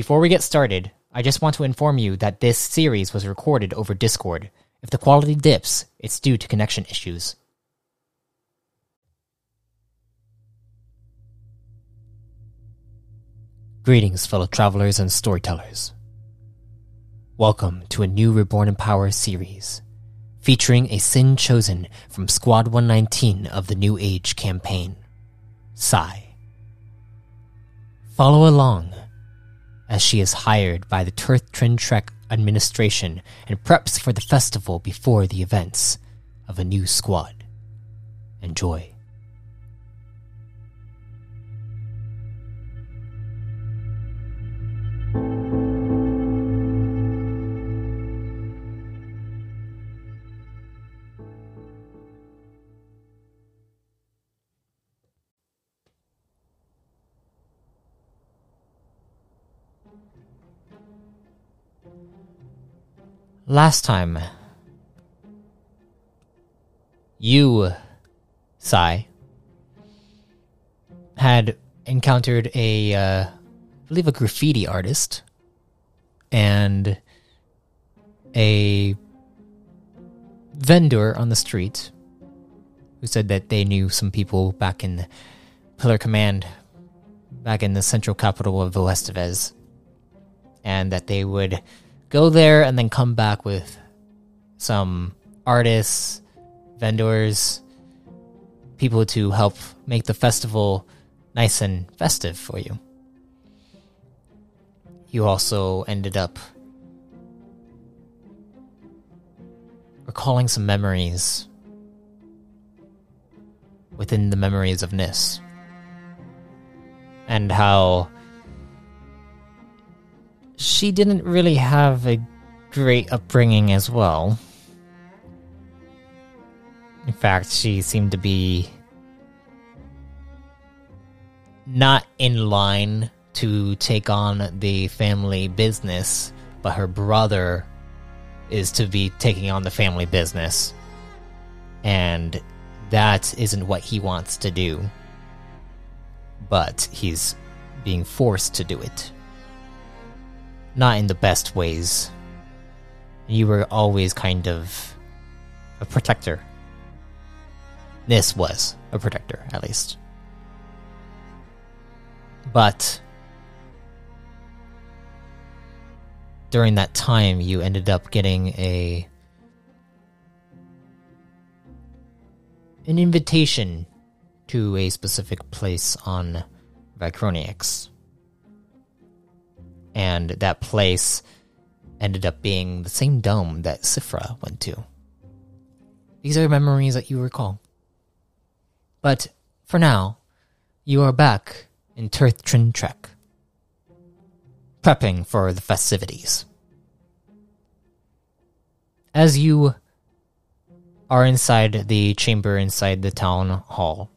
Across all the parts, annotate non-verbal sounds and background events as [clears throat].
Before we get started, I just want to inform you that this series was recorded over Discord. If the quality dips, it's due to connection issues. Greetings, fellow travelers and storytellers. Welcome to a new Reborn in Power series, featuring a Syn chosen from Squad 119 of the New Age campaign, Cy. Follow along as she is hired by the Turth Trek administration and preps for the festival before the events of a new squad. Enjoy. Last time, you, Cy, had encountered a, uh, I believe, a graffiti artist and a vendor on the street who said that they knew some people back in Pillar Command, back in the central capital of Velestivez, and that they would go there and then come back with some artists, vendors, people to help make the festival nice and festive for you. You also ended up recalling some memories within the memories of Nis. And how she didn't really have a great upbringing as well. In fact, she seemed to be not in line to take on the family business, but her brother is to be taking on the family business. And that isn't what he wants to do. But he's being forced to do it not in the best ways. You were always kind of a protector. This was a protector, at least. But during that time, you ended up getting a an invitation to a specific place on Vicronix and that place ended up being the same dome that Sifra went to. These are memories that you recall. But for now, you are back in Turth Trek, prepping for the festivities. As you are inside the chamber inside the town hall,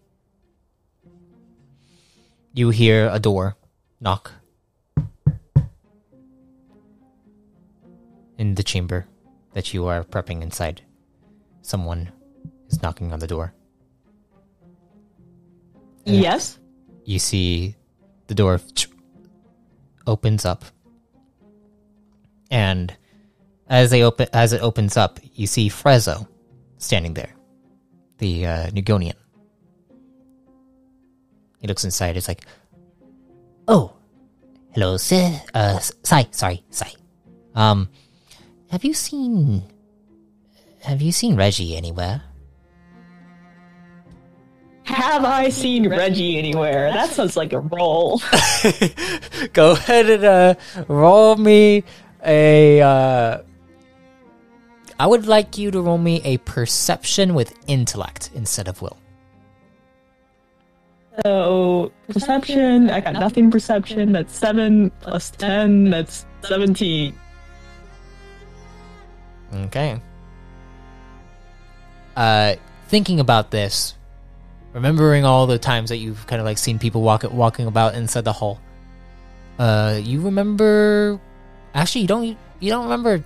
you hear a door knock in the chamber that you are prepping inside. Someone is knocking on the door. Yes. You see the door opens up. And as they open as it opens up, you see Frezzo standing there. The uh, Nugonian. He looks inside, it's like Oh hello, sir uh Cy, sorry, Cy. Um have you seen. Have you seen Reggie anywhere? Have I seen Reggie anywhere? That sounds like a roll. [laughs] Go ahead and uh, roll me a uh, I would like you to roll me a perception with intellect instead of will. So perception, I got nothing perception. That's seven plus ten. That's seventeen. Okay. Uh, thinking about this, remembering all the times that you've kind of like seen people walk walking about inside the hall. Uh, you remember? Actually, you don't. You don't remember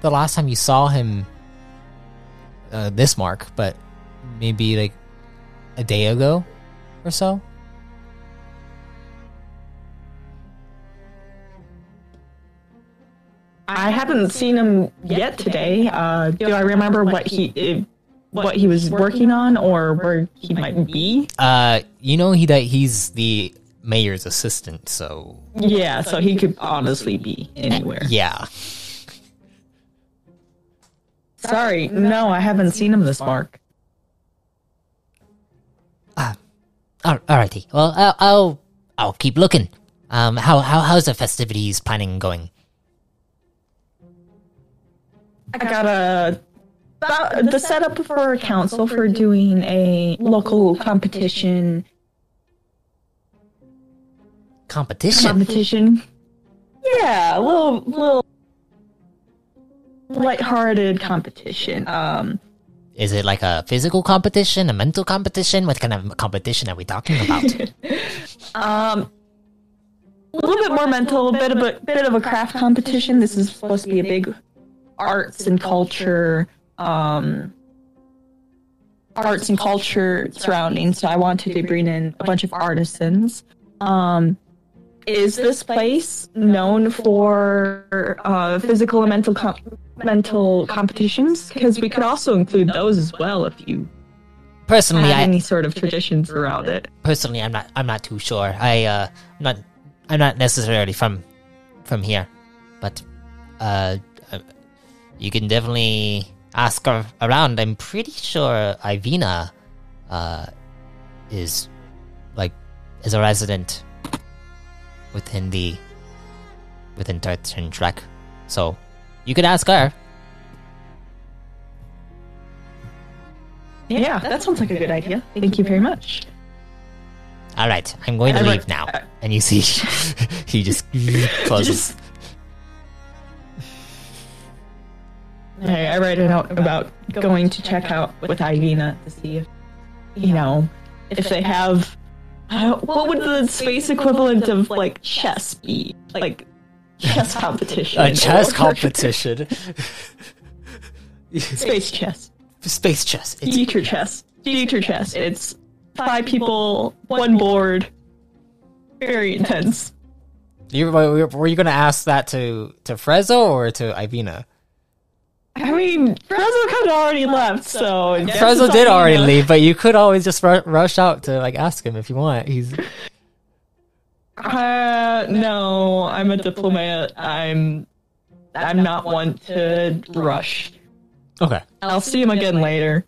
the last time you saw him. Uh, this mark, but maybe like a day ago or so. I haven't seen him yet today. Uh, do I remember what he what he was working on or where he might be? Uh, you know he that he's the mayor's assistant, so Yeah, so he could honestly be anywhere. yeah. Sorry, no, I haven't seen him this mark. Al- Alrighty. Well, I'll, I'll I'll keep looking. Um, how how how's the festivities planning going? I got a about the setup for a council for doing a local competition Competition. competition. Yeah, a little little lighthearted competition. Um Is it like a physical competition, a mental competition? What kind of competition are we talking about? [laughs] um a little bit more mental, a bit of a bit of a craft competition. This is supposed to be a big arts and culture um arts and culture surrounding. So I wanted to bring in a bunch of artisans. Um is this place known for uh, physical and mental com- mental competitions? Because we could also include those as well if you personally, I any sort of traditions around it. personally I'm not I'm not too sure. I uh I'm not I'm not necessarily from from here, but uh, uh you can definitely ask her around. I'm pretty sure Ivina uh is like is a resident within the within Tartan Trek. So you could ask her. Yeah, that sounds like a good idea. Thank you very much. All right, I'm going to leave now. And you see, [laughs] he just [laughs] closes. Just. I, I write a note about going to check out with Ivina to see if, you know, if they have. Uh, what would the space equivalent of like chess be? Like chess competition. A chess [laughs] competition. [laughs] Space chess. Space chess. It's, Future chess. Future chess. It's five people, one board. Very intense. you, were, were you going to ask that to to Frezzo or to Ivina? I mean, Frezzo kind of already left, so I guess Frezzo it's did Ivina. already leave, but you could always just ru- rush out to like ask him if you want. He's Uh, no, I'm a diplomat. I'm, I'm not one to rush. okay. I'll see him again later.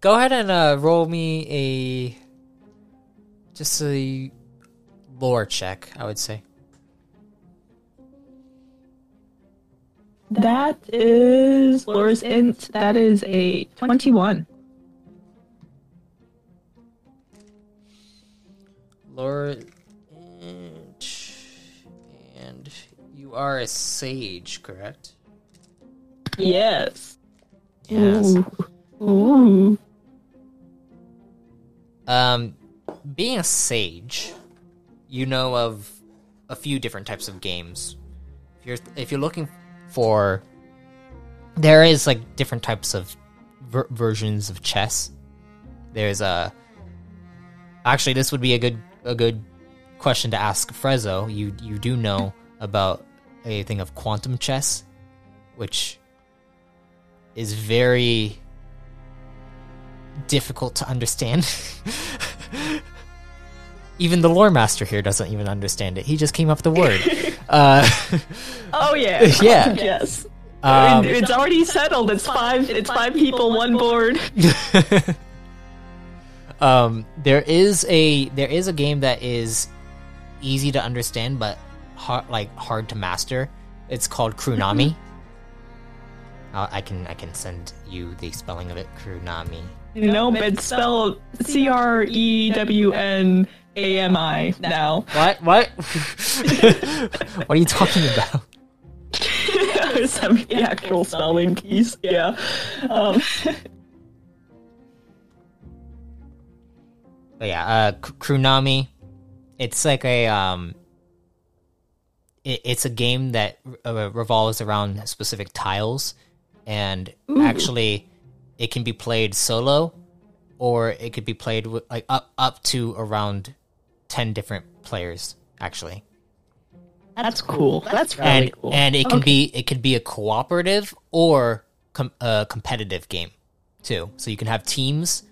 Go ahead and uh, roll me a just a lore check. I would say. That is Laura's int. That is a twenty-one. Lore, and, and you are a sage, correct? Yes. Yes. Ooh. Ooh. Um, being a sage, you know of a few different types of games. If you're if you're looking for, there is like different types of ver- versions of chess. There's a. Actually, this would be a good a good question to ask Frezzo. You you do know about a thing of quantum chess, which is very difficult to understand. [laughs] even the lore master here doesn't even understand it. He just came up with the word. [laughs] uh, Oh yeah. [laughs] Yeah. yes. um, it's already settled. It's five. It's five people, one board. [laughs] um, there is a there is a game that is easy to understand but hard, like hard to master. It's called Krunami. I'll, I can I can send you the spelling of it. Krunami. No, but it's spelled C R E W N A M I now. What? What? [laughs] what are you talking about? Send me the actual spelling, please. Yeah. Um, [laughs] But yeah, uh, K- Krunami. It's like a um. It, it's a game that uh, revolves around specific tiles, and actually, it can be played solo, or it could be played with like up up to around ten different players. Actually, that's cool. That's really and cool. and it can Okay. be it could be a cooperative or com- a competitive game too. So you can have teams.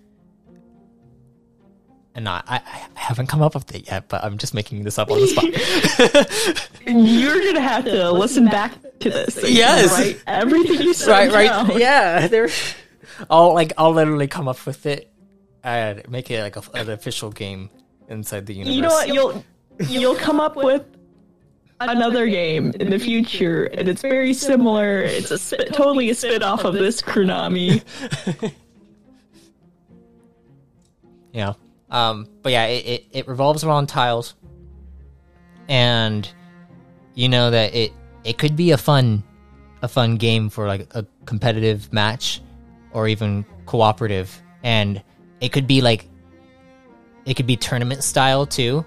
And not, I, I haven't come up with it yet, but I'm just making this up on the spot. [laughs] You're gonna have to listen back to this. and Yes. write everything you [laughs] said. right, right, down. yeah. There, I'll like I'll literally come up with it and make it like a, an official game inside the universe. You know what? You'll you'll come up with another game in the future, and it's very similar. It's a spit, totally a spit off of this Krunami. [laughs] Yeah. Um, but yeah, it, it, it revolves around tiles. And you know that it it could be a fun a fun game for like a competitive match or even cooperative. And it could be like it could be tournament style too.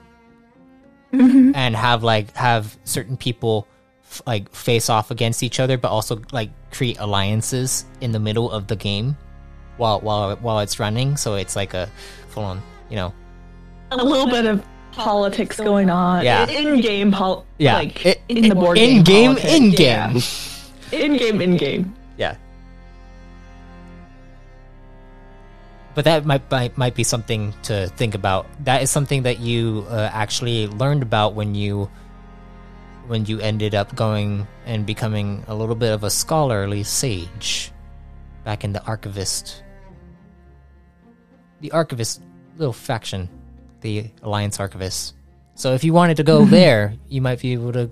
Mm-hmm. And have like have certain people f- like face off against each other but also like create alliances in the middle of the game while while while it's running so it's like a full on you know A little bit of politics going on. Yeah. In game pol. yeah Like I- in the board in game. game in game In game. In game. yeah but that might, might might be something to think about. That is something that you uh, actually learned about when you when you ended up going and becoming a little bit of a scholarly sage back in the archivist the archivist little faction the alliance archivists. So if you wanted to go [laughs] there you might be able to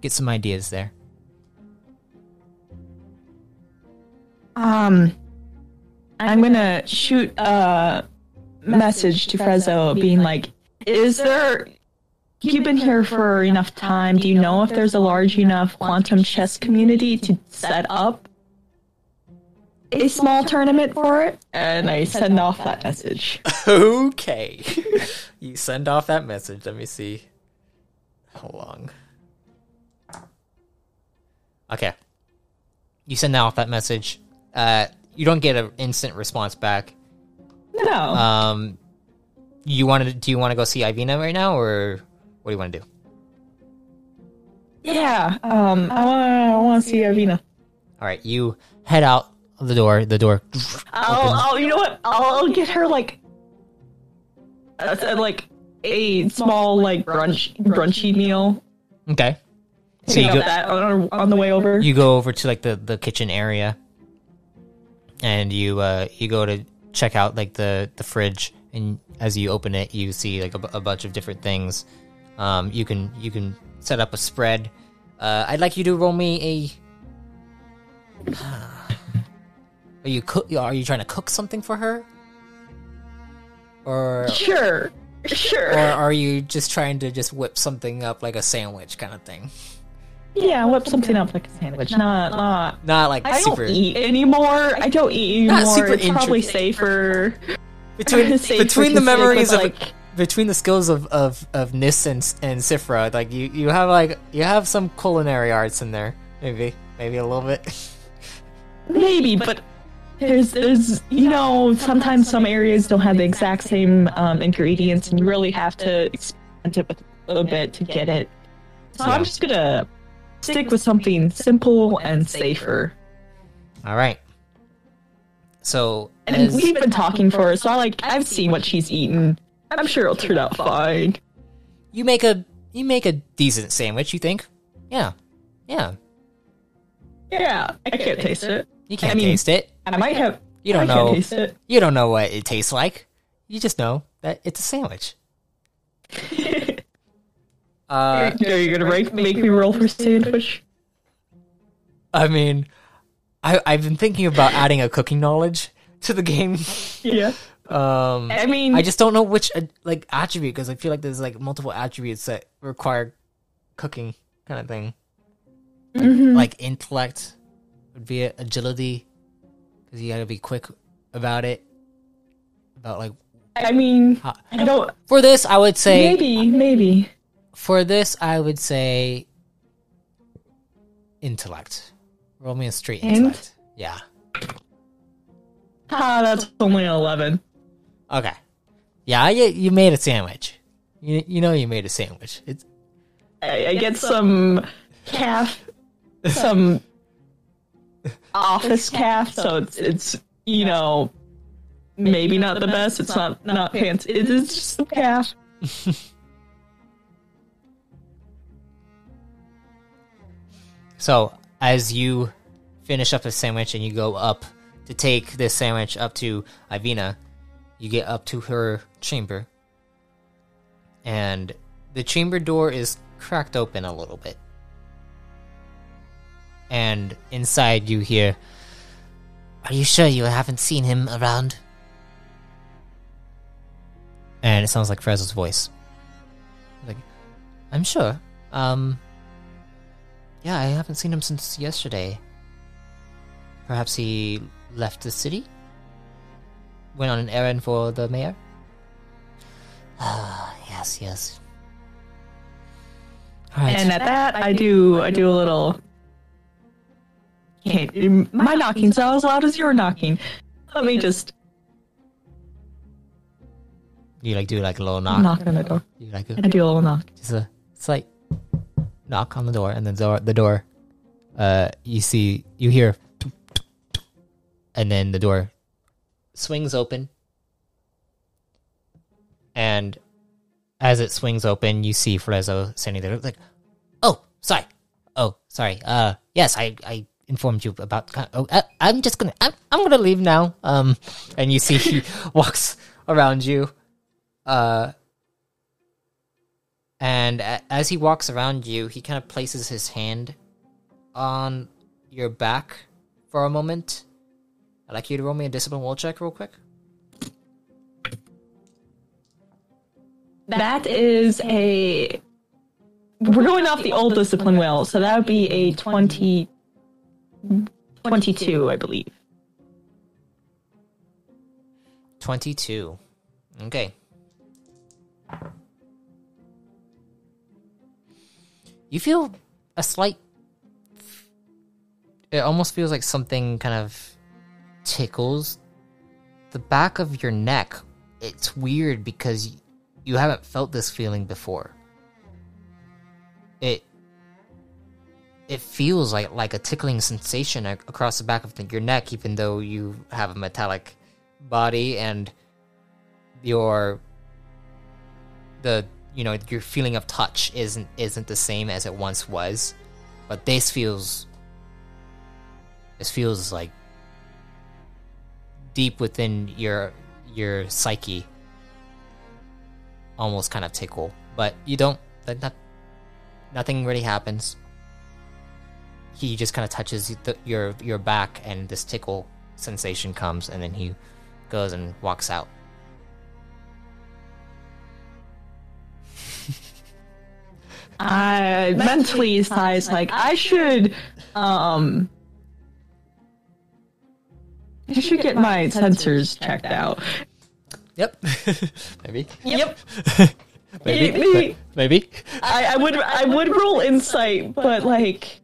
get some ideas there. Um, I'm gonna shoot a message to Frezzo, being like, "Is there? You've been here for enough time. Do you know if there's a large enough quantum chess community to set up a small tournament for it?" And I send off that message. Okay. [laughs] you send off that message. Let me see how long. Okay. You send off that message. Uh, you don't get an instant response back. No, Um, you want to? Do you want to go see Ivina right now, or what do you want to do? yeah. Um, I want. I want to see Ivina. All right, you head out the door. The door. I'll, I'll. You know what? I'll, I'll get her like, uh, like a small like brunch brunchy meal. Okay. So you go. that on, on the way over. you go over to like the the kitchen area and you uh you go to check out like the the fridge and as you open it you see like a, a bunch of different things. Um you can you can set up a spread. Uh i'd like you to roll me a [sighs] are you cook are you trying to cook something for her? Or Sure, sure. or are you just trying to just whip something up like a sandwich kind of thing yeah, whip something up like a sandwich. Not, not. not like I super don't eat anymore. I don't eat Not anymore. super it's probably safer. [laughs] between [laughs] safer between the memories with, of like between the skills of of of Nis and and Sifra, like you you have like you have some culinary arts in there, maybe maybe a little bit. [laughs] maybe, but there's there's you know sometimes some areas don't have the exact same um, ingredients, and you really have to experiment it with a little bit to get it. So Yeah. I'm just gonna stick with something simple and safer. All right. So And as- we've been talking for her, so I like I've seen what she's eaten. And I'm sure it'll turn out fine. you make a you make a decent sandwich, you think? Yeah, yeah. Yeah, I can't taste it. You can't I mean- taste it. And I might have. You don't I know. Can't taste it. You don't know what it tastes like. You just know that it's a sandwich. [laughs] Uh, [laughs] Are you gonna make, make me roll for sandwich? I mean, I, I've been thinking about adding a cooking knowledge to the game. Yeah. [laughs] Um, I mean, I just don't know which uh, like attribute because I feel like there's like multiple attributes that require cooking kind of thing. mhm. Like intellect would be it, agility because you got to be quick about it. About like I mean, how, I don't. for this, I would say Maybe, maybe. For this I would say intellect. Roll me a straight Int? intellect. Yeah. Ah, that's only an eleven. Okay. Yeah, you, you made a sandwich. You you know you made a sandwich. It's I, I get some calf, some office calf, so it's it's you know maybe not the best. It's not not pants. It is just some calf. [laughs] So, as you finish up the sandwich and you go up to take this sandwich up to Ivina, you get up to her chamber. And the chamber door is cracked open a little bit. And inside you hear, Are you sure you haven't seen him around? And it sounds like Frezzo's voice. Like, I'm sure. Um, yeah, I haven't seen him since yesterday. Perhaps he left the city? Went on an errand for the mayor? Ah, yes, yes. Alright. And at that, I do I do a little. Can't, my knocking's not as loud as your knocking. Let me just you like do like a little knock. knock on the door. You like I a, do a little knock. just a slight knock on the door, and then door, the door, uh, you see, you hear, and then the door swings open, and as it swings open, you see Frezzo standing there, like, "Oh, sorry, oh, sorry, uh, yes, I, I informed you about. Oh, I, I'm just gonna, I'm, I'm gonna leave now. Um, and you see [laughs] he walks around you, uh." And a- as he walks around you, he kind of places his hand on your back for a moment. I'd like you to roll me a discipline will check real quick. That is a. We're going off the old discipline will, so that would be a 20, 22, I believe. 22. Okay. You feel a slight. It almost feels like something kind of tickles the back of your neck. It's weird because you haven't felt this feeling before. It it feels like like a tickling sensation across the back of the, your neck, even though you have a metallic body and your the you know your feeling of touch isn't isn't the same as it once was. But this feels this feels like deep within your your psyche. Almost kind of tickle. But you don't that not, nothing really happens. He just kind of touches the, your your back and this tickle sensation comes and then he goes and walks out I mentally sighs like I should um I should get my sensors checked out. Yep. [laughs] maybe. Yep. [laughs] Maybe. Maybe. Maybe. I, I would I would roll insight, but like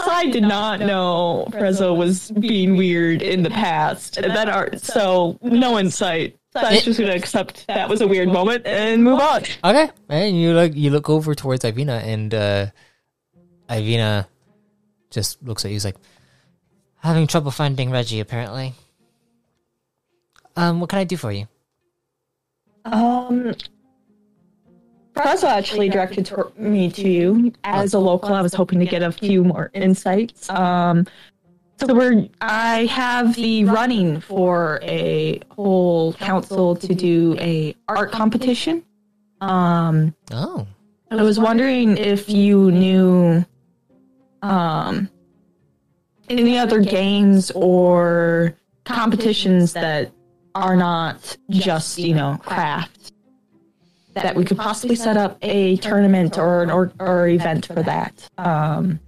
I did not know Frezzo was being weird in the past. And that art so no insight. So I was just gonna accept that was a weird moment and move on. Okay. And you look you look over towards Ivina and uh Ivina just looks at you he's like having trouble finding Reggie apparently. Um what can I do for you? Um, Frezzo actually directed to me to you as a local. I was hoping to get a few more insights. Um, so we're I have the running for a whole council to do a art competition. Um, Oh. I was wondering if you knew um any other games or competitions that are not just you know craft that we could possibly set up a tournament or an or, or event for that. Um,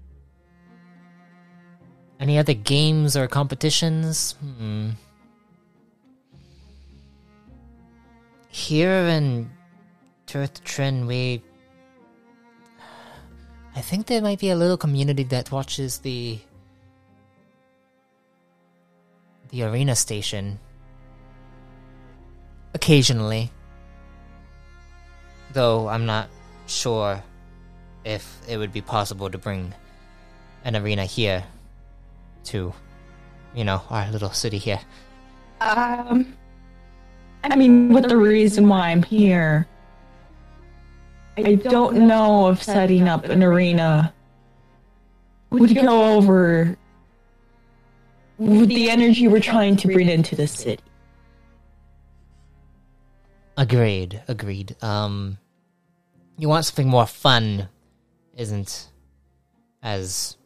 Any other games or competitions? Hmm. Here in Turth Trin, we. I think there might be a little community that watches the. the arena station. Occasionally. Though I'm not sure if it would be possible to bring an arena here to, you know, our little city here. um, I mean, with the reason why I'm here, I don't know if setting up an arena would go over with the energy we're trying to bring into the city. Agreed, agreed. Um, you want something more fun, isn't as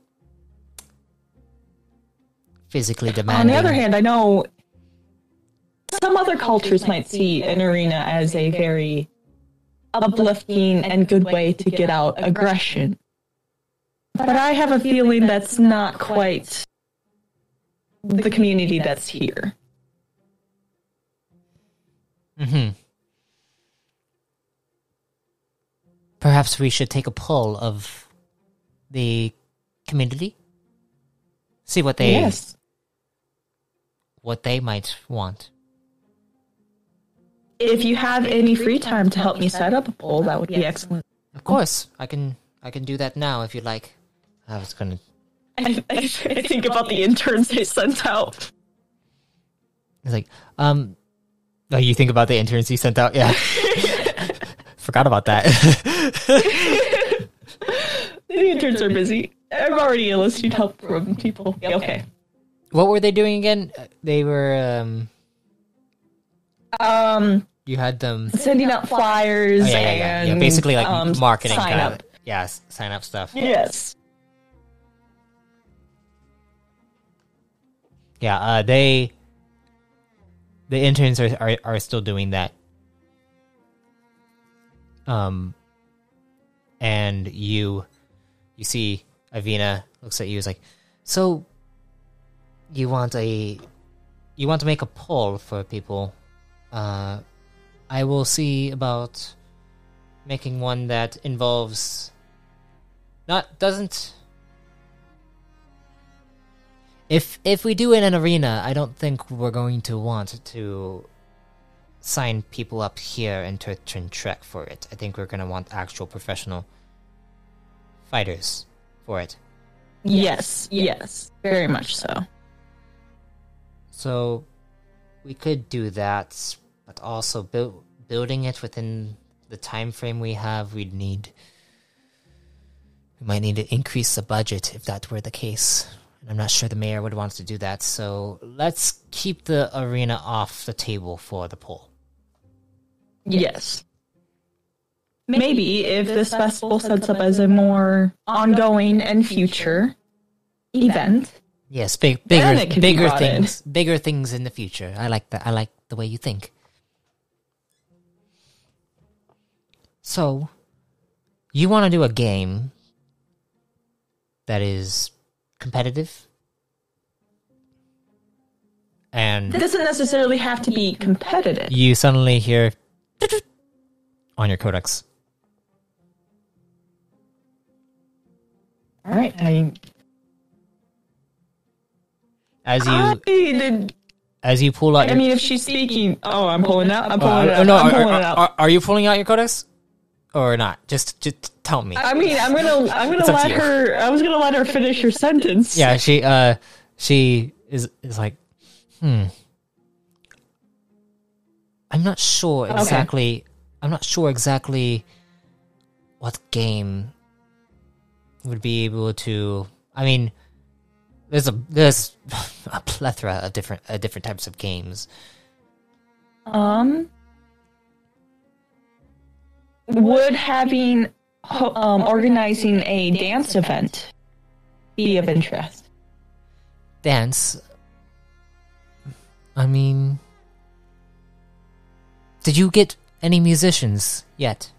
physically demanding. On the other hand, I know some other cultures might see an arena as a very uplifting and good way to get out aggression. But I have a feeling that's not quite the community that's here. hmm Perhaps we should take a poll of the community, see what they Yes. What they might want. If you have any free time to help me set up a poll, that would be excellent. Of course, I can I can do that now if you'd like. I was gonna I, [laughs] I think about the interns they sent out. It's like, um, oh, you think about the interns you sent out? Yeah. [laughs] Forgot about that. [laughs] The interns are busy. I've already enlisted help from people. Yeah, okay. What were they doing again? Uh, They were, um, Um, you had them. sending out flyers Oh, yeah, yeah, yeah, yeah. and Basically, like um, marketing sign kind up. of. Yeah, sign up stuff. Yes. Yeah, uh, they, the interns are, are are still doing that. Um, and you, you see, Avina looks at you. Is like, so, you want a, you want to make a poll for people. Uh, I will see about making one that involves, not doesn't if if we do it in an arena, I don't think we're going to want to sign people up here in Turth and Trek for it. I think we're going to want actual professional fighters for it. Yes. Yes. Very much so. So we could do that, but also build, building it within the time frame we have, we'd need we might need to increase the budget if that were the case. And I'm not sure the mayor would want to do that, so let's keep the arena off the table for the poll. Yes. Maybe if this festival sets up as a more ongoing and future event, Yes, big, bigger, it bigger brought in. things, bigger things in the future. I like that. I like the way you think. So, you want to do a game that is competitive, and it doesn't necessarily have to be competitive. you suddenly hear on your codex. All right. I, As you I, did, as you pull out. I Your, mean, if she's speaking, oh, I'm pulling out. I'm pulling Uh, out. no, I'm are, pulling are- out. are- are you pulling out your codex, or not? Just, just tell me. I mean, I'm gonna, I'm gonna let her. I was gonna let her finish her sentence. yeah she uh she is is like hmm i'm not sure Okay. exactly i'm not sure exactly what game would be able to i mean there's a there's a plethora of different uh, different types of games Um, would having um organizing a dance event be of interest? dance. I mean, did you get any musicians yet?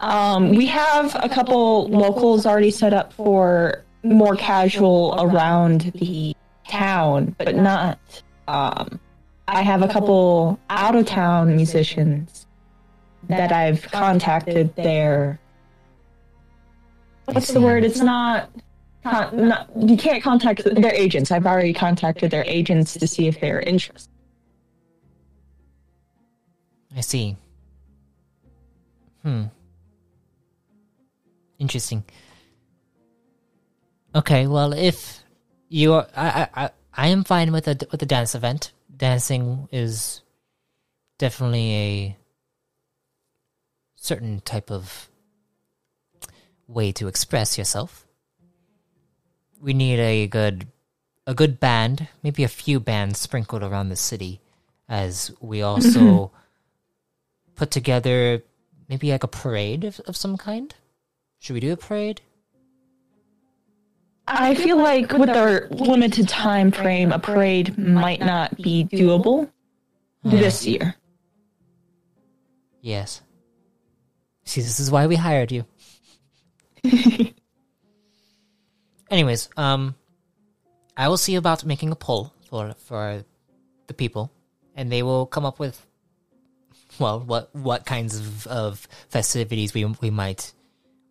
Um, we have a couple locals already set up for more casual around the town, but not. Um, I have a couple out of town musicians that I've contacted there. What's the word? It's not, con- not. You can't contact their agents. I've already contacted their agents to see if they're interested. I see. Hmm. Interesting. Okay, well, if you are, I, I, I, am fine with a with a dance event. Dancing is definitely a certain type of way to express yourself. We need a good a good band, maybe a few bands sprinkled around the city, as we also [laughs] put together maybe like a parade of, of some kind. Should we do a parade? I feel like with our limited time frame, a parade might not be doable this year. Yes. See, this is why we hired you. [laughs] Anyways, um, I will see about making a poll for for the people, and they will come up with, well, what what kinds of, of festivities we we might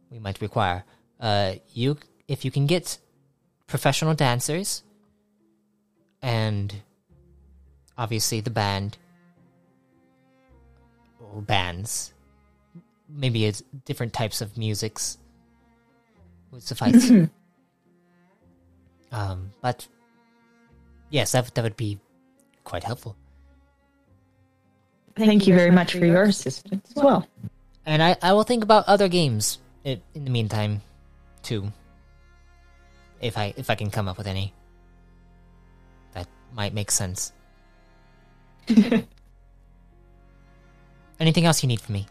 we might require. Uh, you if you can get professional dancers, and obviously the band or bands, maybe it's different types of musics would suffice. [laughs] um, but yes, that that would be quite helpful. Thank you very much for your assistance as well. And I, I will think about other games in the meantime, too. If I if I can come up with any that might make sense. [laughs] Anything else you need from me?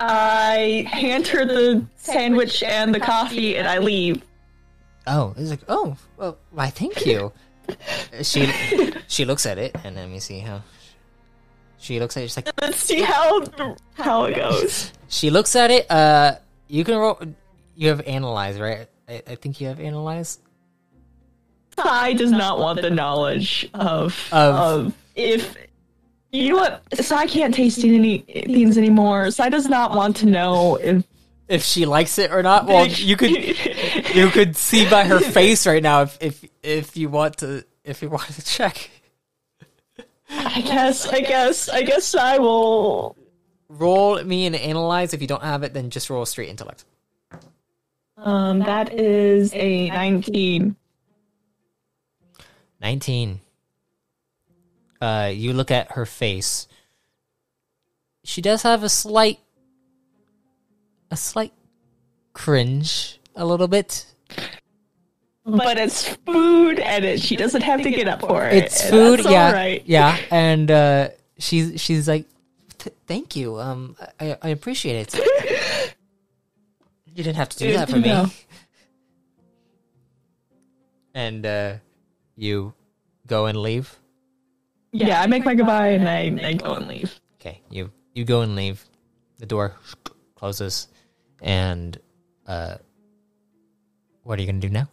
I hand her the sandwich and the coffee, and I leave. Oh, it's like oh, well, why? Thank you. [laughs] she she looks at it, and let me see how. She looks at it. She's like, Let's see how how it goes. [laughs] she looks at it. Uh, you can roll. You have analyze, right? I, I think you have analyzed. Cy does not want the knowledge of Of- of if you know what Cy can't taste any things anymore. Cy does not want to know if If she likes it or not, well, you could you [laughs] could see by her face right now if if if you want to if you want to check. I guess I guess I guess I will. Roll me and analyze. If you don't have it, then just roll straight intellect. Um, that is a nineteen. 19. Uh, you look at her face. She does have a slight, a slight cringe, a little bit. But it's food, and it, she doesn't have to get up for it. It's food, that's yeah, alright. yeah. And uh, she's she's like, "Thank you, um, I, I appreciate it." [laughs] you didn't have to do that for me. [laughs] And uh, you go and leave. Yeah, I make my goodbye and I, I go and leave. Okay, you you go and leave. The door closes, and uh, what are you gonna do now?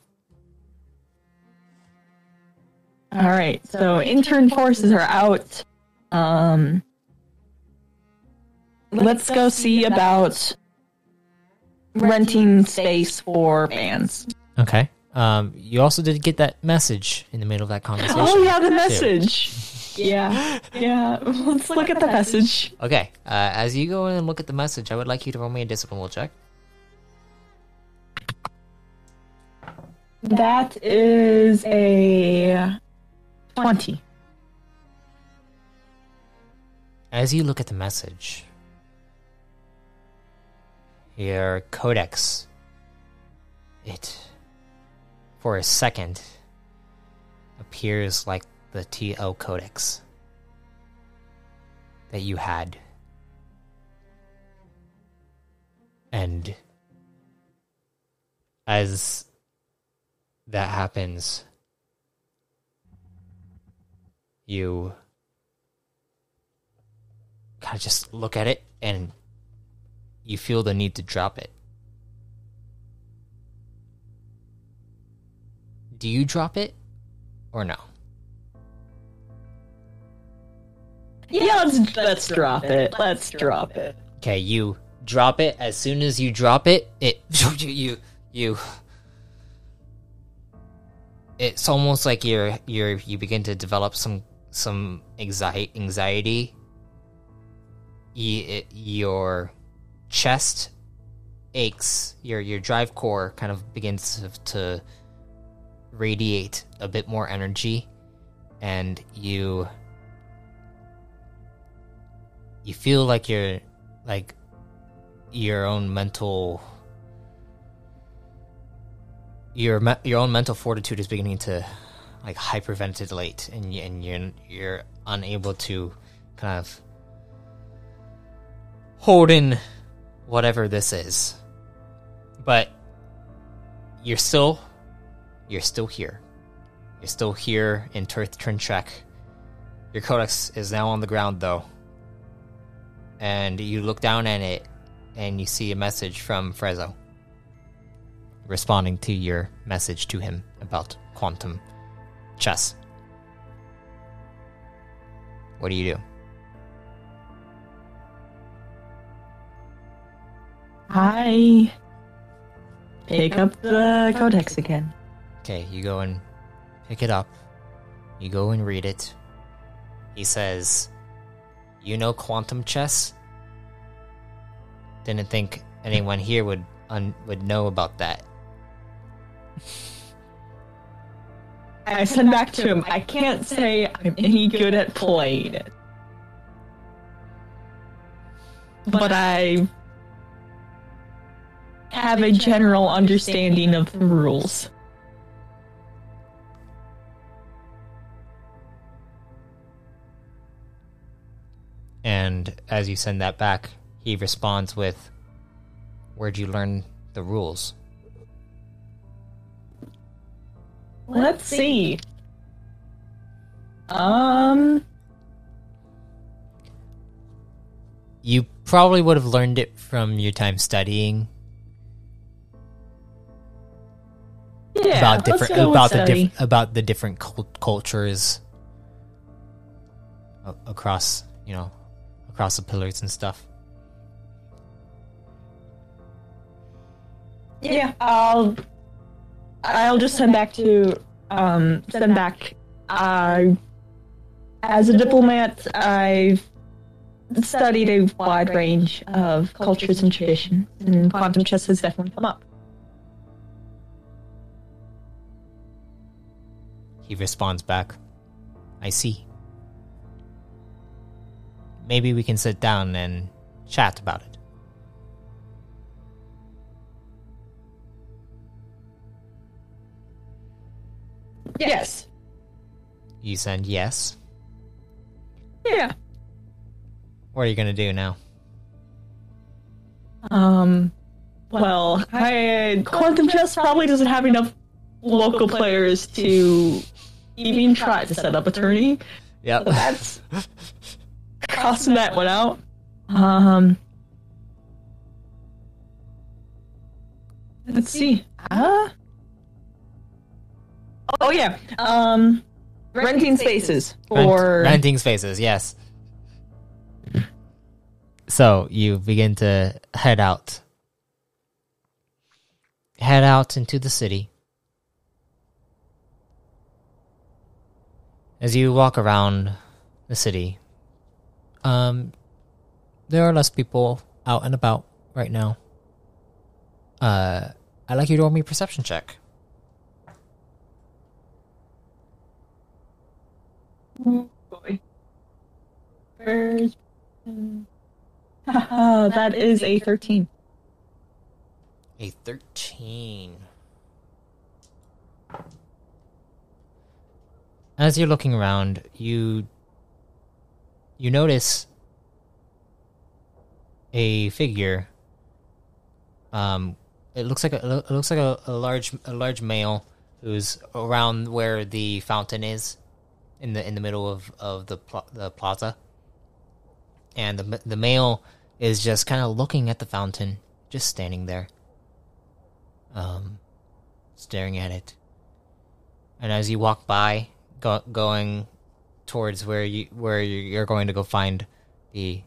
All right, so intern forces are out. Um, let's go see about renting space for bands. Okay. Um, you also did get that message in the middle of that conversation. Oh yeah, the message. [laughs] Yeah, yeah. [laughs] Let's look at the message. Okay. Uh, as you go in and look at the message, I would like you to roll me a discipline will check. That is a twenty. As you look at the message, your codex, it, for a second, appears like the TO codex that you had. And as that happens, you kind of just look at it and you feel the need to drop it. Do you drop it or no? Yeah, let's, let's drop it. Let's drop it. Okay, you drop it. As soon as you drop it, it [laughs] you you it's almost like you're you're you begin to develop some some anxiety anxiety y- it, your chest aches your your drive core kind of begins to, radiate a bit more energy and you you feel like you're like your own mental your your own mental fortitude is beginning to like hyperventilate and and you're you're unable to kind of hold in whatever this is but you're still you're still here you're still here in Turth Trintrek your codex is now on the ground though and you look down at it and you see a message from Frezzo responding to your message to him about quantum chess. What do you do? I pick up the codex again. Okay, you go and pick it up. You go and read it. He says, You know quantum chess? Didn't think anyone here would un- would know about that. I send back to him. I can't say I'm any good at playing it. But I have a general understanding of the rules. And as you send that back, he responds with, Where'd you learn the rules? Let's see. Um, You probably would have learned it from your time studying yeah, about different about the diff- about the different cult- cultures across you know across the pillars and stuff. Yeah, I'll I'll just send back to um send back uh as a diplomat I've studied a wide range of cultures and traditions and quantum chess has definitely come up. He responds back, "I see. Maybe we can sit down and chat about it." Yes. You send yes. Yeah. What are you gonna do now? Um well, I quantum chess probably doesn't have enough local players to even try to set up a tourney. Yep. So that's [laughs] crossing that one out. Um, let's see. Uh, oh yeah. Um, renting spaces Rent- renting spaces, yes. So you begin to head out. Head out into the city. As you walk around the city, um, there are less people out and about right now. Uh, I'd like you to roll me a perception check. Boy. Where's- [laughs] that is a thirteen. A 13. As you're looking around, you you notice a figure. Um, it looks like a it looks like a, a large a large male who's around where the fountain is, in the in the middle of of the pla- the plaza. And the the male is just kind of looking at the fountain, just standing there, um, staring at it. And as you walk by, go, going towards where you where you're going to go find the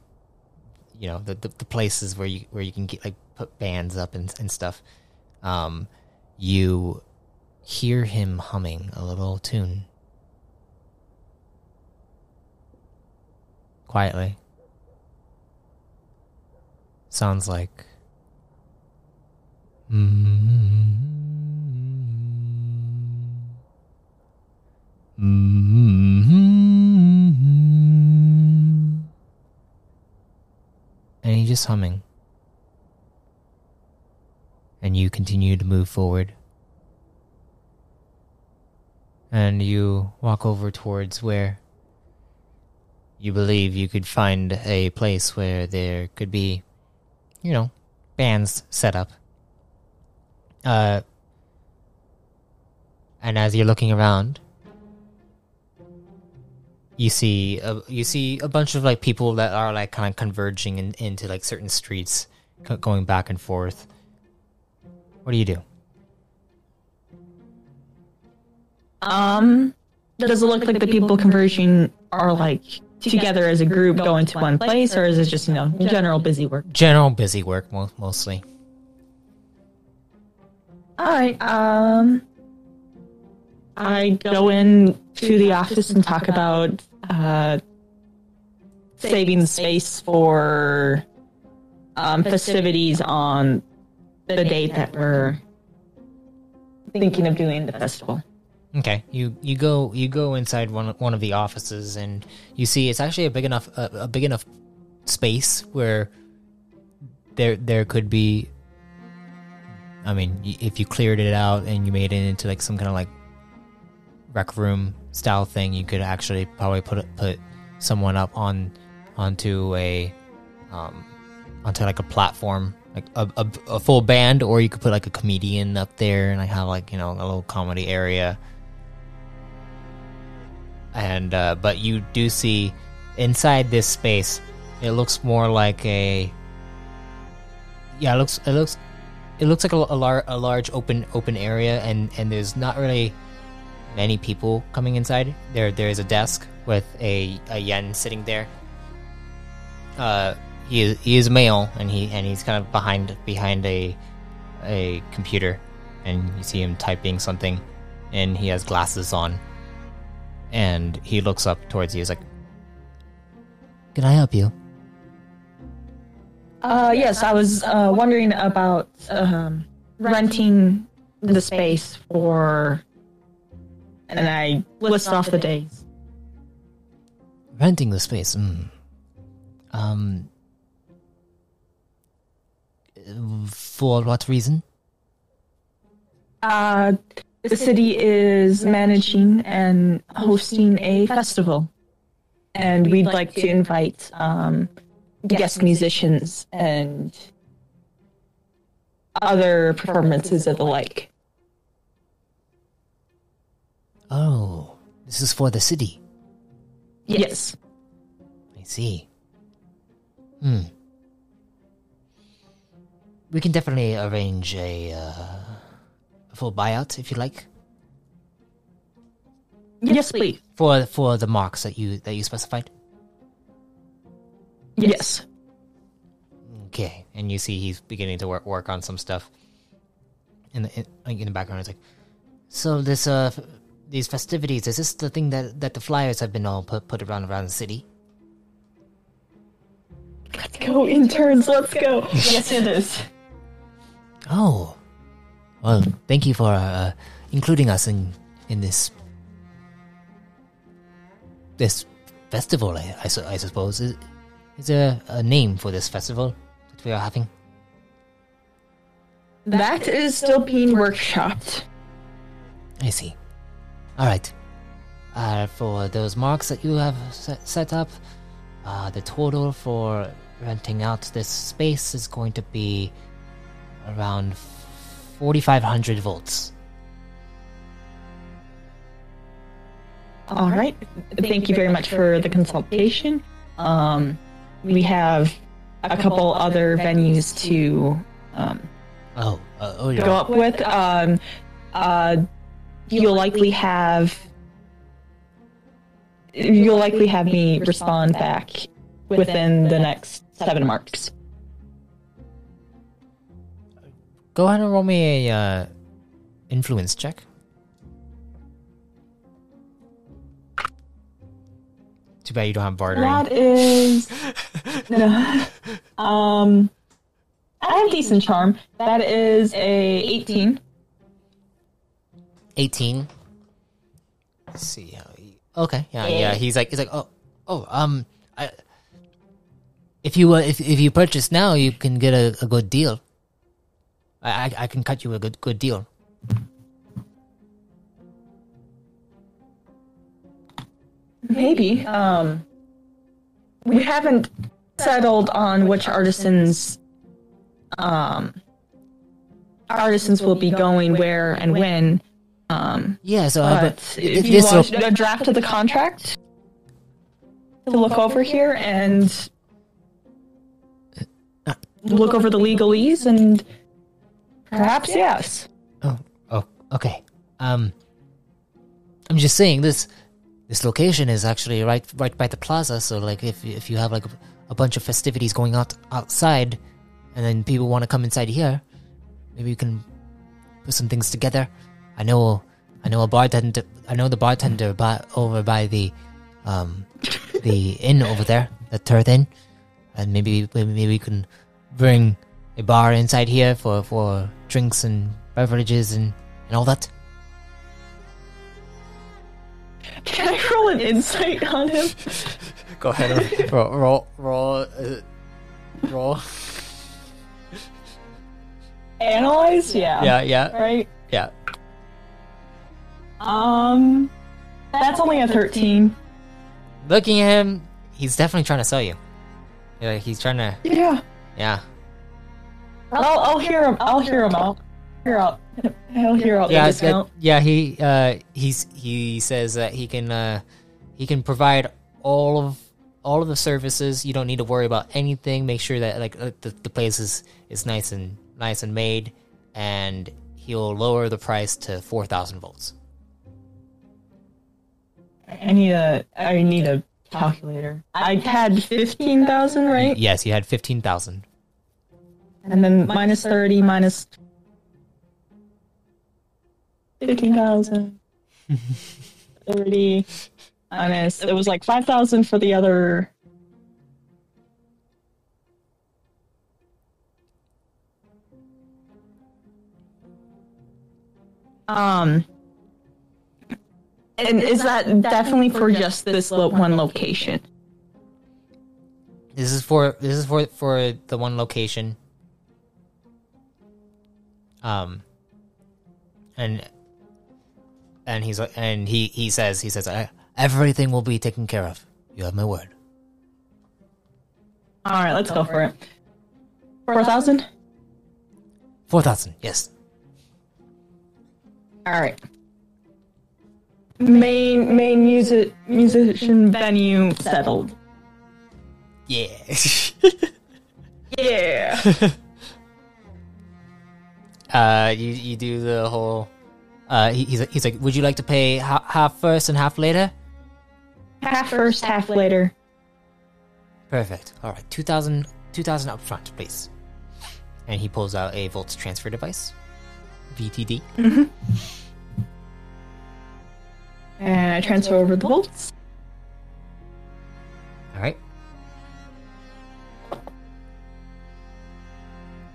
you know the, the, the places where you where you can get like put bands up and and stuff. Um you hear him humming a little tune. Quietly. Sounds like Mm-hmm. And he's just humming. And you continue to move forward. And you walk over towards where you believe you could find a place where there could be, you know, bands set up. Uh, and as you're looking around, you see a, you see a bunch of like people that are like kind of converging in, into like certain streets, co- going back and forth. What do you do? Um, does it look like the people converging are like together as a group going to one place, or is it just you know general busy work? General busy work mo- mostly. All right. Um, I go in to the office and talk about uh, saving space for um, festivities on the date that we're thinking of doing the festival. Okay, you you go you go inside one one of the offices and you see it's actually a big enough a, a big enough space where there there could be. I mean, if you cleared it out and you made it into like some kind of like rec room style thing, you could actually probably put put someone up on onto a um onto like a platform like a, a, a full band or you could put like a comedian up there and like have like you know a little comedy area. And uh, but you do see inside this space it looks more like a yeah it looks it looks it looks like a, a, a large open open area and and there's not really many people coming inside. There there is a desk with a, a yen sitting there. Uh he is, he is male and he and he's kind of behind behind a a computer and you see him typing something and he has glasses on. And he looks up towards you. He's like can i help you? Uh, yes, I was uh, wondering about um, renting the space for, and I list off the days. renting the space mm. um for what reason Uh, the city is managing and hosting a festival, and we'd like to invite um, guest musicians and other performances of the like. Oh this is for the city Yes. I see. Hmm. We can definitely arrange a, uh, full buyout if you like Yes, please. for for the marks that you that you specified. Yes. Okay, and you see he's beginning to work work on some stuff. In the in, like, in the background, it's like, so this uh f- these festivities is this the thing that that the flyers have been all put put around around the city? Let's go, interns. Let's go. [laughs] yes, it is. Oh, well, thank you for uh, including us in in this this festival. I, I, su- I suppose is, is there a name for this festival that we are having? That is still being workshopped. I see. All right. Uh, for those marks that you have set, set up, uh, the total for renting out this space is going to be around 4,500 volts. All right. Thank you very much for the consultation. Um, we have a couple other venues to um, Oh, uh, oh go yeah. up with. Um, uh, you'll likely have you'll likely have me respond back within the next seven marks. Go ahead and roll me a uh, influence check. Too bad you don't have bartering. That is no. [laughs] um I have decent charm. That is a 18. 18 Let's see how he okay yeah yeah he's like he's like oh oh um i if you uh, if, if you purchase now you can get a, a good deal I, I i can cut you a good good deal Maybe. Um we haven't settled on which artisans um artisans will be going where and when. Um yeah so uh, if you this want a draft of the contract to look over here and look over the legalese and perhaps yes. oh oh okay um i'm just saying this this location is actually right right by the plaza so like if if you have like a, a bunch of festivities going out outside and then people want to come inside here maybe you can put some things together i know i know a bartender i know the bartender by, over by the um [laughs] the inn over there the third inn and maybe maybe we can bring a bar inside here for for drinks and beverages and and all that Can I roll an insight on him? Go ahead. [laughs] roll, roll, roll, uh, roll. Analyze? Yeah. Yeah, yeah, Right? yeah. Um that's only a thirteen. Looking at him, he's definitely trying to sell you. Yeah, he's trying to. Yeah. Yeah, I'll I'll hear him I'll hear him out. Hear out. I'll hear out yeah, the it's good. discount. yeah. He uh, he's he says that he can uh, he can provide all of all of the services. You don't need to worry about anything. Make sure that like uh, the the place is is nice and nice and made, and he'll lower the price to four thousand volts. I need a I need a calculator. I had fifteen thousand, right? Yes, you had fifteen thousand. And then minus thirty minus fifteen thousand. [laughs] Thirty minus it was like five thousand for the other Um and is that definitely for just this lo- one location? This is for this is for for the one location. Um, and and he's like, and he he says he says everything will be taken care of. You have my word. All right, let's go for it. Four thousand. Four thousand. Yes. All right. Main main music musician venue settled. Yeah. [laughs] Yeah. [laughs] uh, you you do the whole. Uh, he, he's he's like, would you like to pay ha- half first and half later? half first, half later. Perfect. All right, 2000, 2000 up front, please. And he pulls out a volts transfer device, VTD. And I transfer over the volts. All right.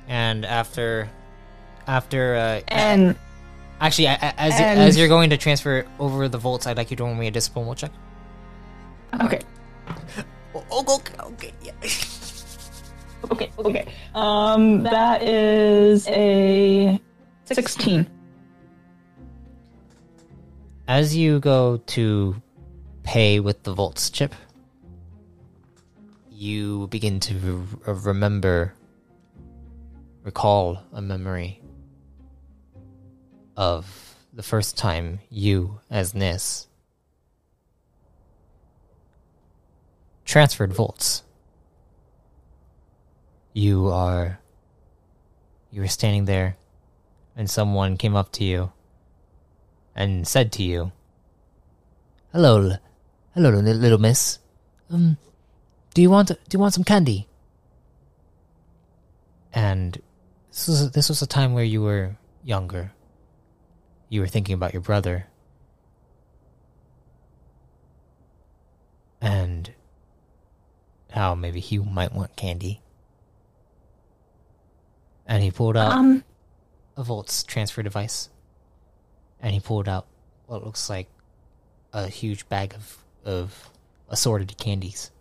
And after, after, uh, And actually, as and- as you're going to transfer over the volts, I'd like you to roll me a discipline check. okay. Oh, okay, okay, yeah. Okay, okay. Um that is a sixteen. As you go to pay with the volts chip, you begin to re- uh, remember, recall a memory of the first time you, as Nis, transferred volts. You are you were standing there and someone came up to you and said to you, "Hello, hello, little miss. Um, do you want do you want some candy?" And this was this was a time where you were younger. You were thinking about your brother, and how maybe he might want candy. And he pulled out Um, a Volt's transfer device, and he pulled out what looks like a huge bag of of assorted candies.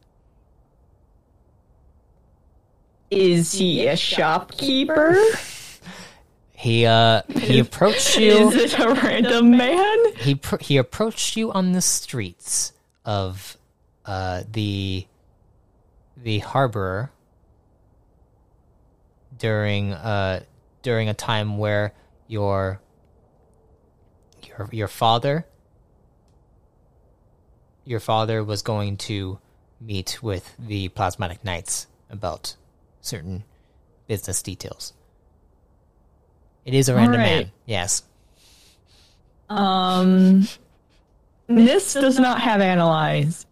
is he a shopkeeper? [laughs] He uh he approached you. Is it a random man? he pr- he approached you on the streets of uh the the harbor during uh during a time where your your your father your father was going to meet with the plasmatic knights about certain business details it is a random Alright. man yes Um, this does not have analyze.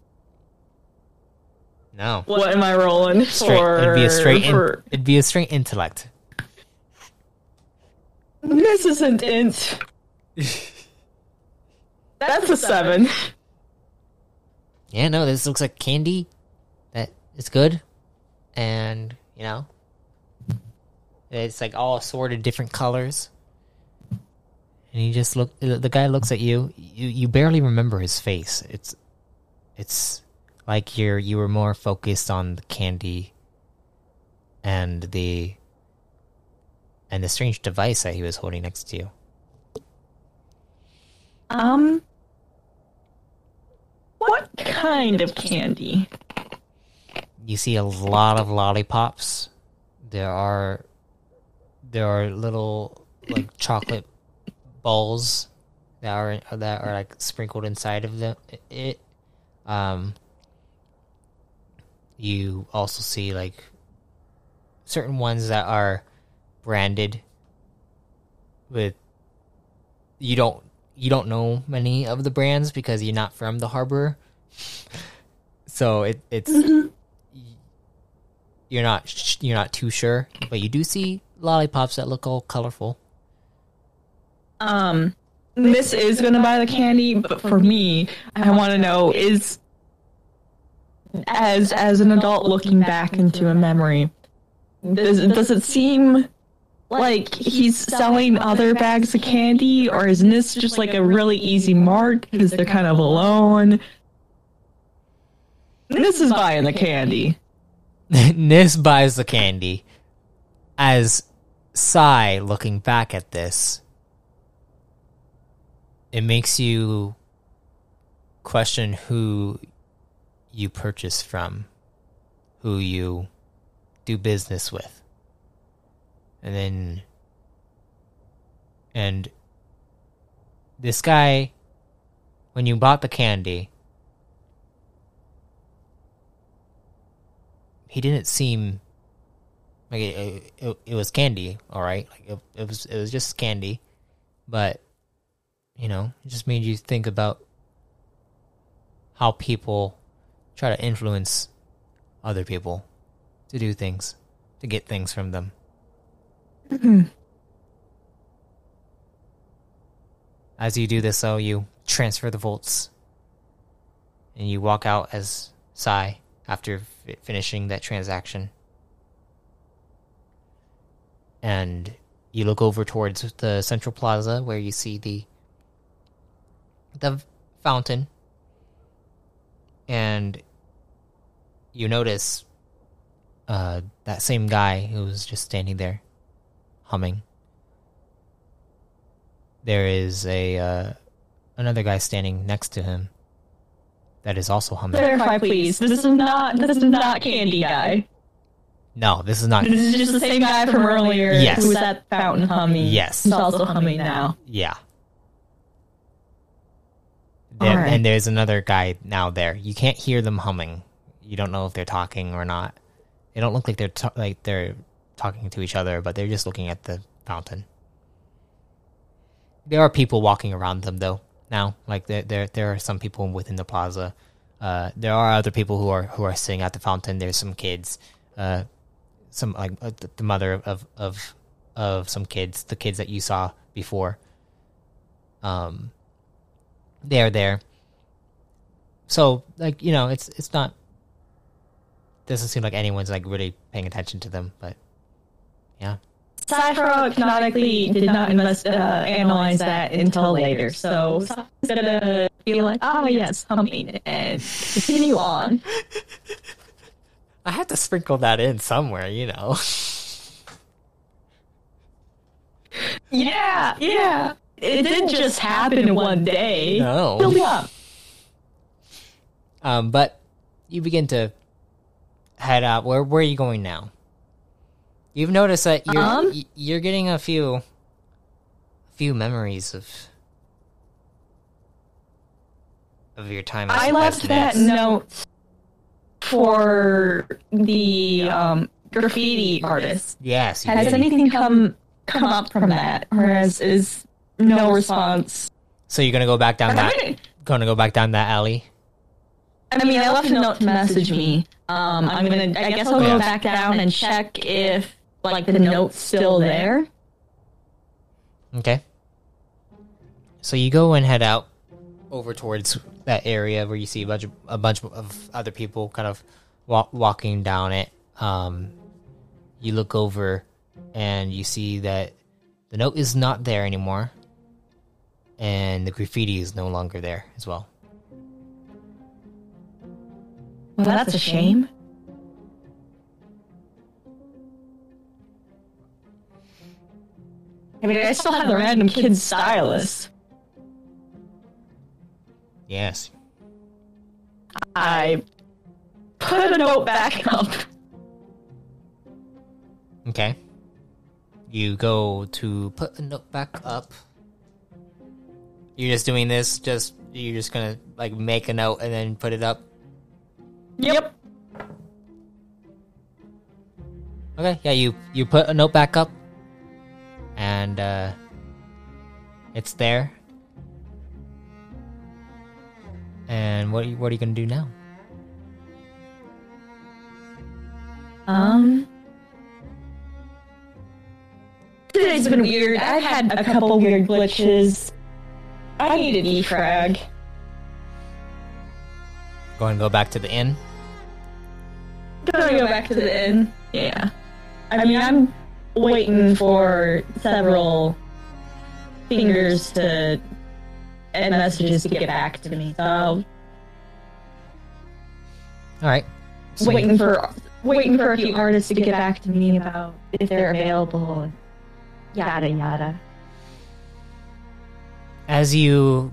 no What am I rolling straight for? it'd be a straight in- for- it'd be a straight intellect This isn't int. [laughs] That's a seven. [laughs] yeah no this looks like candy that is good. And you know it's like all assorted different colors. And he just look the guy looks at you. You you barely remember his face. It's it's like you're you were more focused on the candy and the and the strange device that he was holding next to you. Um, what kind of candy? you see a lot of lollipops. There are there are little like chocolate balls that are that are like sprinkled inside of the it. Um, you also see like certain ones that are branded with you don't you don't know many of the brands because you're not from the harbor [laughs] so it it's [laughs] you're not you're not too sure, but you do see lollipops that look all colorful. Um, this is gonna buy the candy, but for me, I want to know is as as an adult looking back into a memory, does does it seem like he's selling other bags of candy, or isn't this just like a really easy mark because they're kind of alone? This is buying the candy. [laughs] Nis buys the candy. As Cy looking back at this, it makes you question who you purchase from, who you do business with. And then and this guy when you bought the candy he didn't seem like it, it, it was candy, all right. Like it, it was it was just candy, but you know, it just made you think about how people try to influence other people to do things, to get things from them. [clears throat] As you do this, though, you transfer the volts, and you walk out as Cy after fi- finishing that transaction. And you look over towards the central plaza where you see the the fountain, and you notice uh, that same guy who was just standing there, humming. There is a uh, another guy standing next to him that is also humming. Clarify, please. This is not this is not Candy Guy. No, this is not. This is just the same guy from earlier Yes. who was at fountain humming. Yes. He's also humming now. Yeah. There, Alright. And there's another guy now there. You can't hear them humming. You don't know if they're talking or not. They don't look like they're ta- like they're talking to each other, but they're just looking at the fountain. There are people walking around them though. Now, like there there there are some people within the plaza. Uh, there are other people who are who are sitting at the fountain. There's some kids. Uh, some like uh, the- the mother of of of some kids, the kids that you saw before. Um, they are there. So like you know, it's it's not doesn't seem like anyone's like really paying attention to them, but yeah. Cypher canonically did not invest, uh, analyze that until later, so Cypher's gonna be like, oh yes, humming, and continue on. [laughs] I had to sprinkle that in somewhere, you know. Yeah, yeah. It didn't just happen in one day. No. Building up. Um, but you begin to head out. Where where are you going now? You've noticed that you're Um? you're getting a few few memories of of your time. I left that note for the um, graffiti artist. Yes. Has did. anything come come up from that, or has is no response? so you're gonna go back down that gonna go back down that alley. I mean, I left a note to message me. Um, I'm gonna. I guess I'll Yeah. go back down and check if like the note's still there. Okay. So you go and head out over towards that area where you see a bunch of a bunch of other people kind of wa- walking down it. Um, you look over and you see that the note is not there anymore, and the graffiti is no longer there as well. Well, that's a shame. I mean, I still have the random kid stylus. Yes. I put a note back up. Okay. You go to put a note back up. You're just doing this. Just you're just gonna like make a note and then put it up. Yep. Okay, yeah, you you put a note back up, and uh, it's there. And what are you, what are you gonna do now? Um. Today's been weird. I've had a couple weird glitches. I need an e-frag. Going to go back to the inn. Gonna go back to the inn. Yeah. I mean, I'm waiting for several fingers to and messages to get back to me. So All right. Waiting for waiting for a few artists to get back to me about if they're available. Yada yada. as you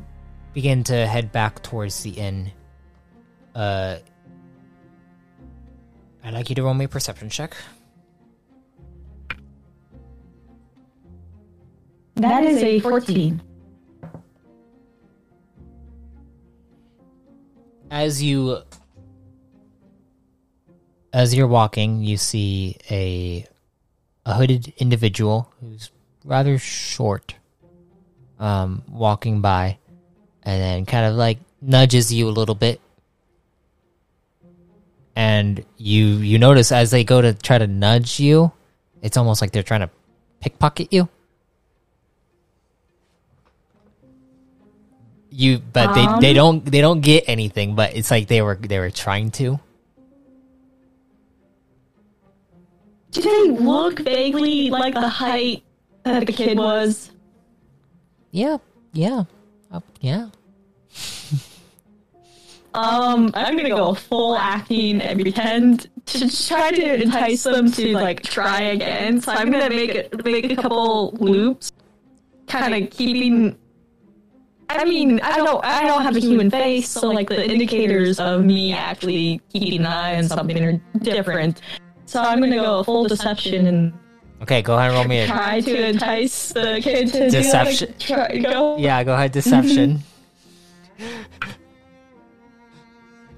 begin to head back towards the inn, uh, I'd like you to roll me a perception check. That is a fourteen. as you as you're walking you see a a hooded individual who's rather short um walking by and then kind of like nudges you a little bit and you you notice as they go to try to nudge you it's almost like they're trying to pickpocket you you but they they don't they don't get anything but it's like they were they were trying to Did they look vaguely like the height that the kid was? yeah yeah uh, yeah Um, I'm gonna go full acting and pretend to try to entice them to like try again. So I'm gonna make make a couple loops, kind of keeping. I mean, I don't I don't have a human face, so like the indicators of me actually keeping an eye on something are different. So I'm gonna go full deception and okay go ahead and roll me a try to entice the kid to Deception. Do like, try, go. yeah go ahead deception [laughs]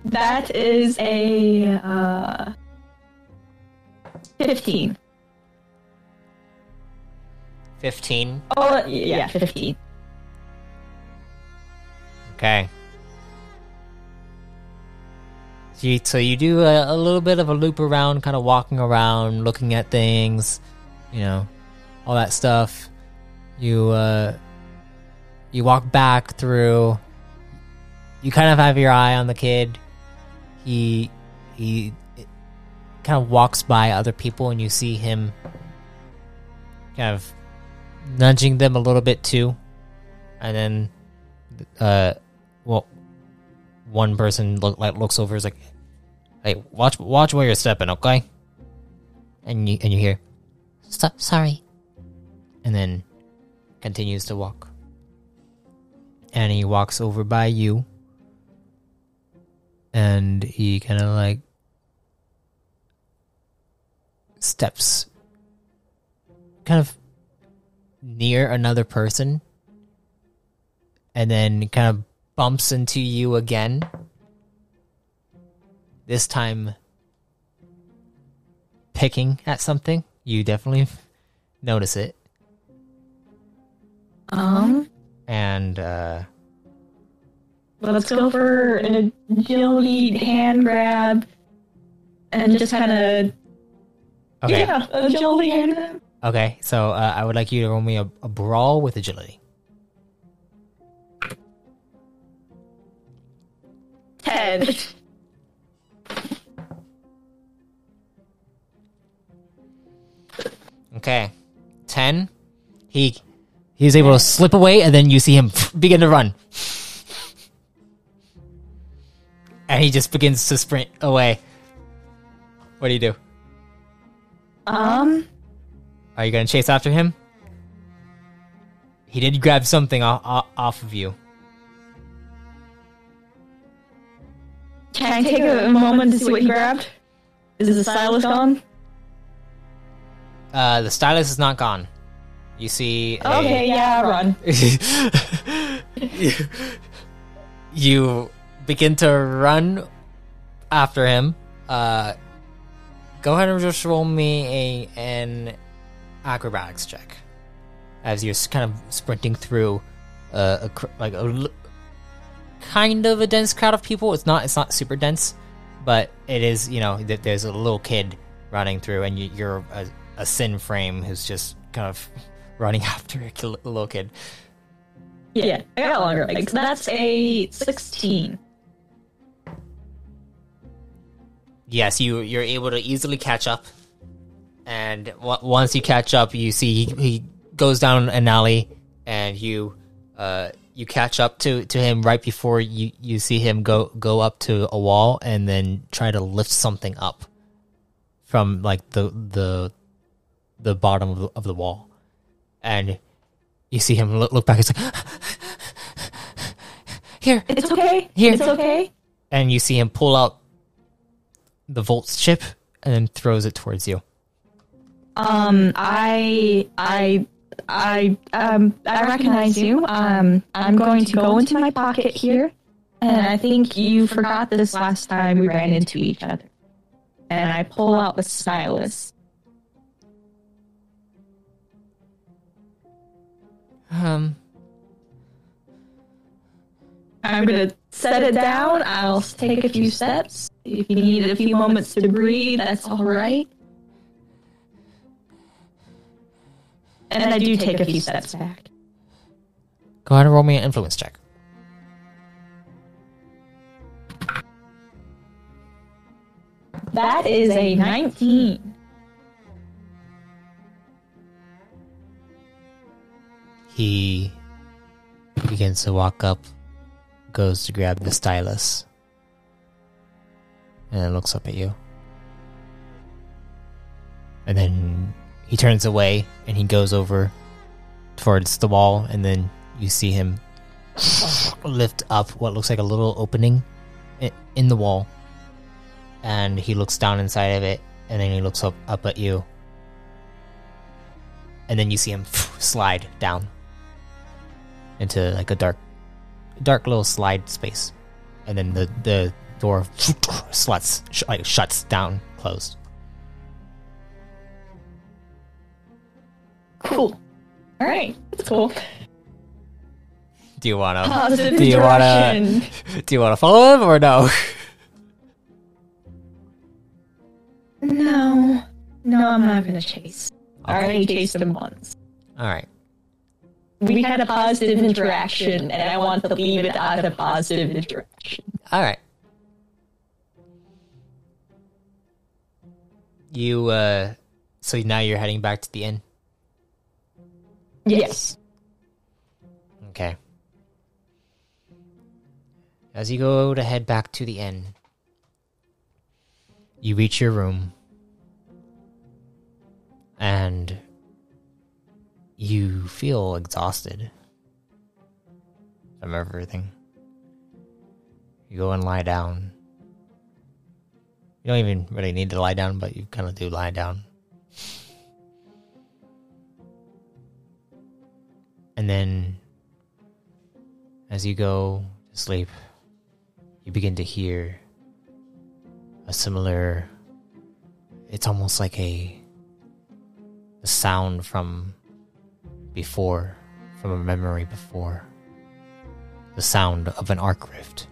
That is a uh, 15. 15. Oh, yeah, 15. Okay. So you, do a, a little bit of a loop around, kind of walking around, looking at things, you know, all that stuff. You uh, you walk back through. You kind of have your eye on the kid. He he kind of walks by other people, and you see him kind of nudging them a little bit too, and then uh, well, one person look like looks over is like, "Hey, watch watch where you're stepping, okay?" And you and you hear, "Stop, sorry," and then continues to walk. And he walks over by you, and he kind of like steps, kind of near another person and then kind of bumps into you again. This time, picking at something. You definitely [laughs] notice it. Um, And, uh, let's go for an agility hand grab and just kind of okay. yeah, agility hand grab. Okay, so uh, I would like you to roll me a, a brawl with agility. Ten. [laughs] Okay. 10. He he's able to slip away and then you see him [laughs] begin to run. And he just begins to sprint away. What do you do? Um, Are you going to chase after him? He did grab something off, off of you. Can I take a moment to see what he grabbed? Is the stylus gone? Uh, the stylus is not gone. You see. a- Okay, yeah, run. [laughs] you, begin to run after him. Uh, go ahead and just roll me a an acrobatics check as you're kind of sprinting through uh, a like a kind of a dense crowd of people. It's not it's not super dense, but it is. You know, that there's a little kid running through, and you, you're a, a Syn frame who's just kind of [laughs] running [laughs] after a little kid. Yeah, I got longer legs. That's a 16. Yes, you you're able to easily catch up, and w- once you catch up, you see he, he goes down an alley, and you uh you catch up to to him right before you you see him go go up to a wall and then try to lift something up from like the the the bottom of the, of the wall, and you see him look, look back. It's like [laughs] here, It's okay. Here. It's okay. and you see him pull out the Volts chip and then throws it towards you. Um, I, I, I, um, I recognize you. Um, I'm going to go into my pocket here, and I think you forgot this last time we ran into each other. And I pull out the stylus. Um, I'm gonna set it down. I'll take a few steps. If you need a few moments to breathe, that's all right. And I do take a few steps back. go ahead and roll me an influence check. That is a 19. He begins to walk up, goes to grab the stylus, and looks up at you. And then he turns away and he goes over towards the wall, and then you see him lift up what looks like a little opening in the wall. And he looks down inside of it, and then he looks up, up at you. And then you see him [laughs] slide down into like a dark dark little slide space and then the the door [laughs] sluts like shuts down, closed. Cool. All right, that's cool. Do you wanna Positive do you wanna [laughs] do you wanna follow him or no? No, no, I'm not gonna chase. I already chased him once. All right. We had a positive interaction, and I want to leave it at a positive interaction. All right. You uh so now you're heading back to the inn. Yes. Okay. As you go to head back to the inn, you reach your room and you feel exhausted from everything. You go and lie down. You don't even really need to lie down, but you kind of do lie down. And then, as you go to sleep, you begin to hear a similar. It's almost like a. a sound from before, from a memory before. The sound of an arc rift.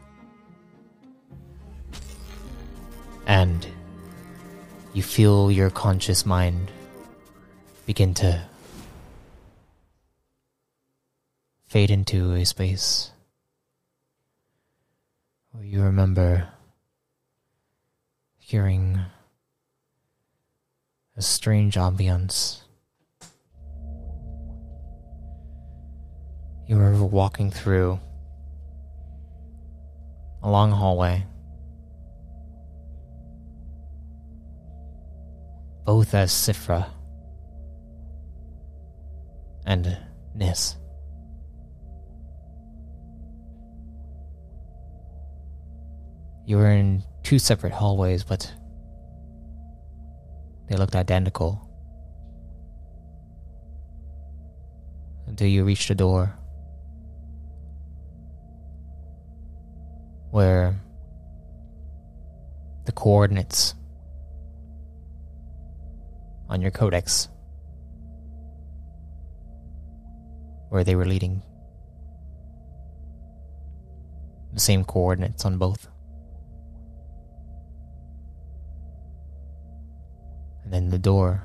And you feel your conscious mind begin to fade into a space where you remember hearing a strange ambience. You remember walking through a long hallway, both as Sifra and Nis. You were in two separate hallways, but they looked identical. Until you reached a door where the coordinates on your codex where they were leading the same coordinates on both. And then the door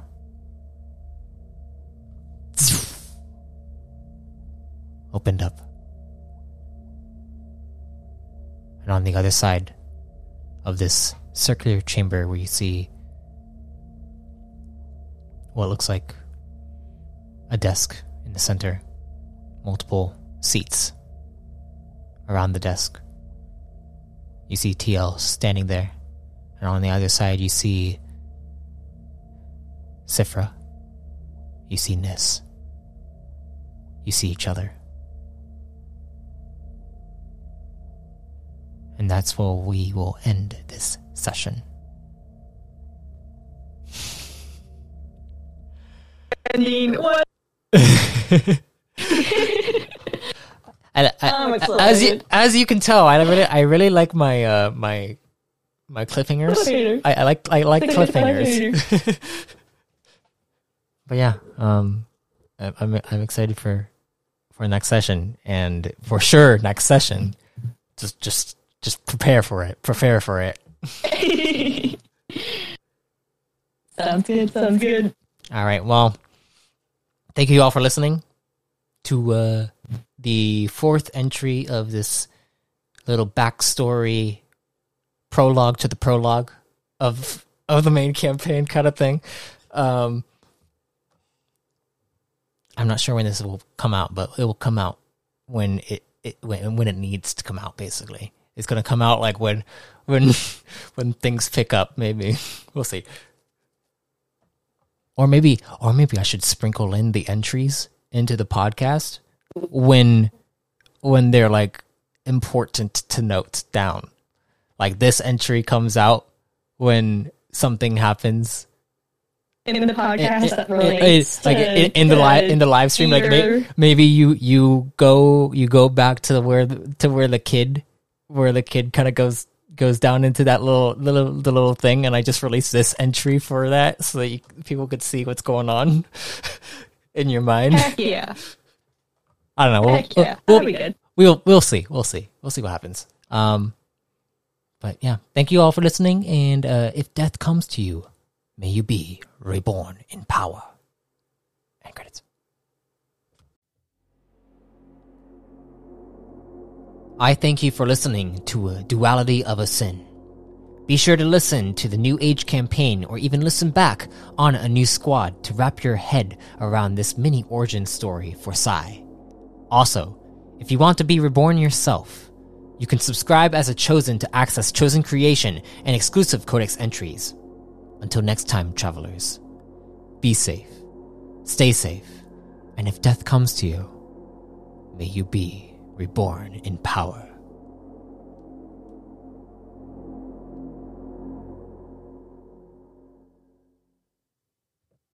opened up. And on the other side of this circular chamber, you see what looks like a desk in the center, multiple seats around the desk. You see TL standing there, and on the other side, you see Sifra. You see Nis. You see each other. And that's where we will end this session. Ending. What? [laughs] And I, as you as you can tell, I really I really like my uh my my cliffhangers. Cliffhanger. I, I like I like [laughs] Cliffhanger. cliffhangers. [laughs] but yeah, um, I- I'm I'm excited for for next session and for sure next session. Just just just prepare for it. Prepare for it. [laughs] sounds good. Sounds good. All right. Well, thank you all for listening to uh, the fourth entry of this little backstory prologue to the prologue of of the main campaign kind of thing. Um, I'm not sure when this will come out, but it will come out when it, it when when it needs to come out. Basically, it's gonna come out like when when [laughs] when things pick up. Maybe [laughs] we'll see. Or maybe, or maybe I should sprinkle in the entries into the podcast when, when they're like important to note down. Like this entry comes out when something happens In the podcast that in- relates like to- in, the live in the live stream like may, maybe you you go you go back to where the, to where the kid where the kid kind of goes goes down into that little little the little thing, and I just released this entry for that so that you, people could see what's going on [laughs] in your mind. Heck yeah. I don't know. We'll, Heck yeah. we'll, That'll be good. we'll we'll see. We'll see. We'll see what happens. Um, but yeah, thank you all for listening. And uh, if death comes to you, may you be reborn in power. And credits. I thank you for listening to a duality of a Syn. Be sure to listen to the New Age campaign or even listen back on a new squad to wrap your head around this mini origin story for Cy. Also, if you want to be reborn yourself, you can subscribe as a chosen to access chosen creation and exclusive codex entries. Until next time, travelers, be safe, stay safe, and if death comes to you, may you be reborn in power.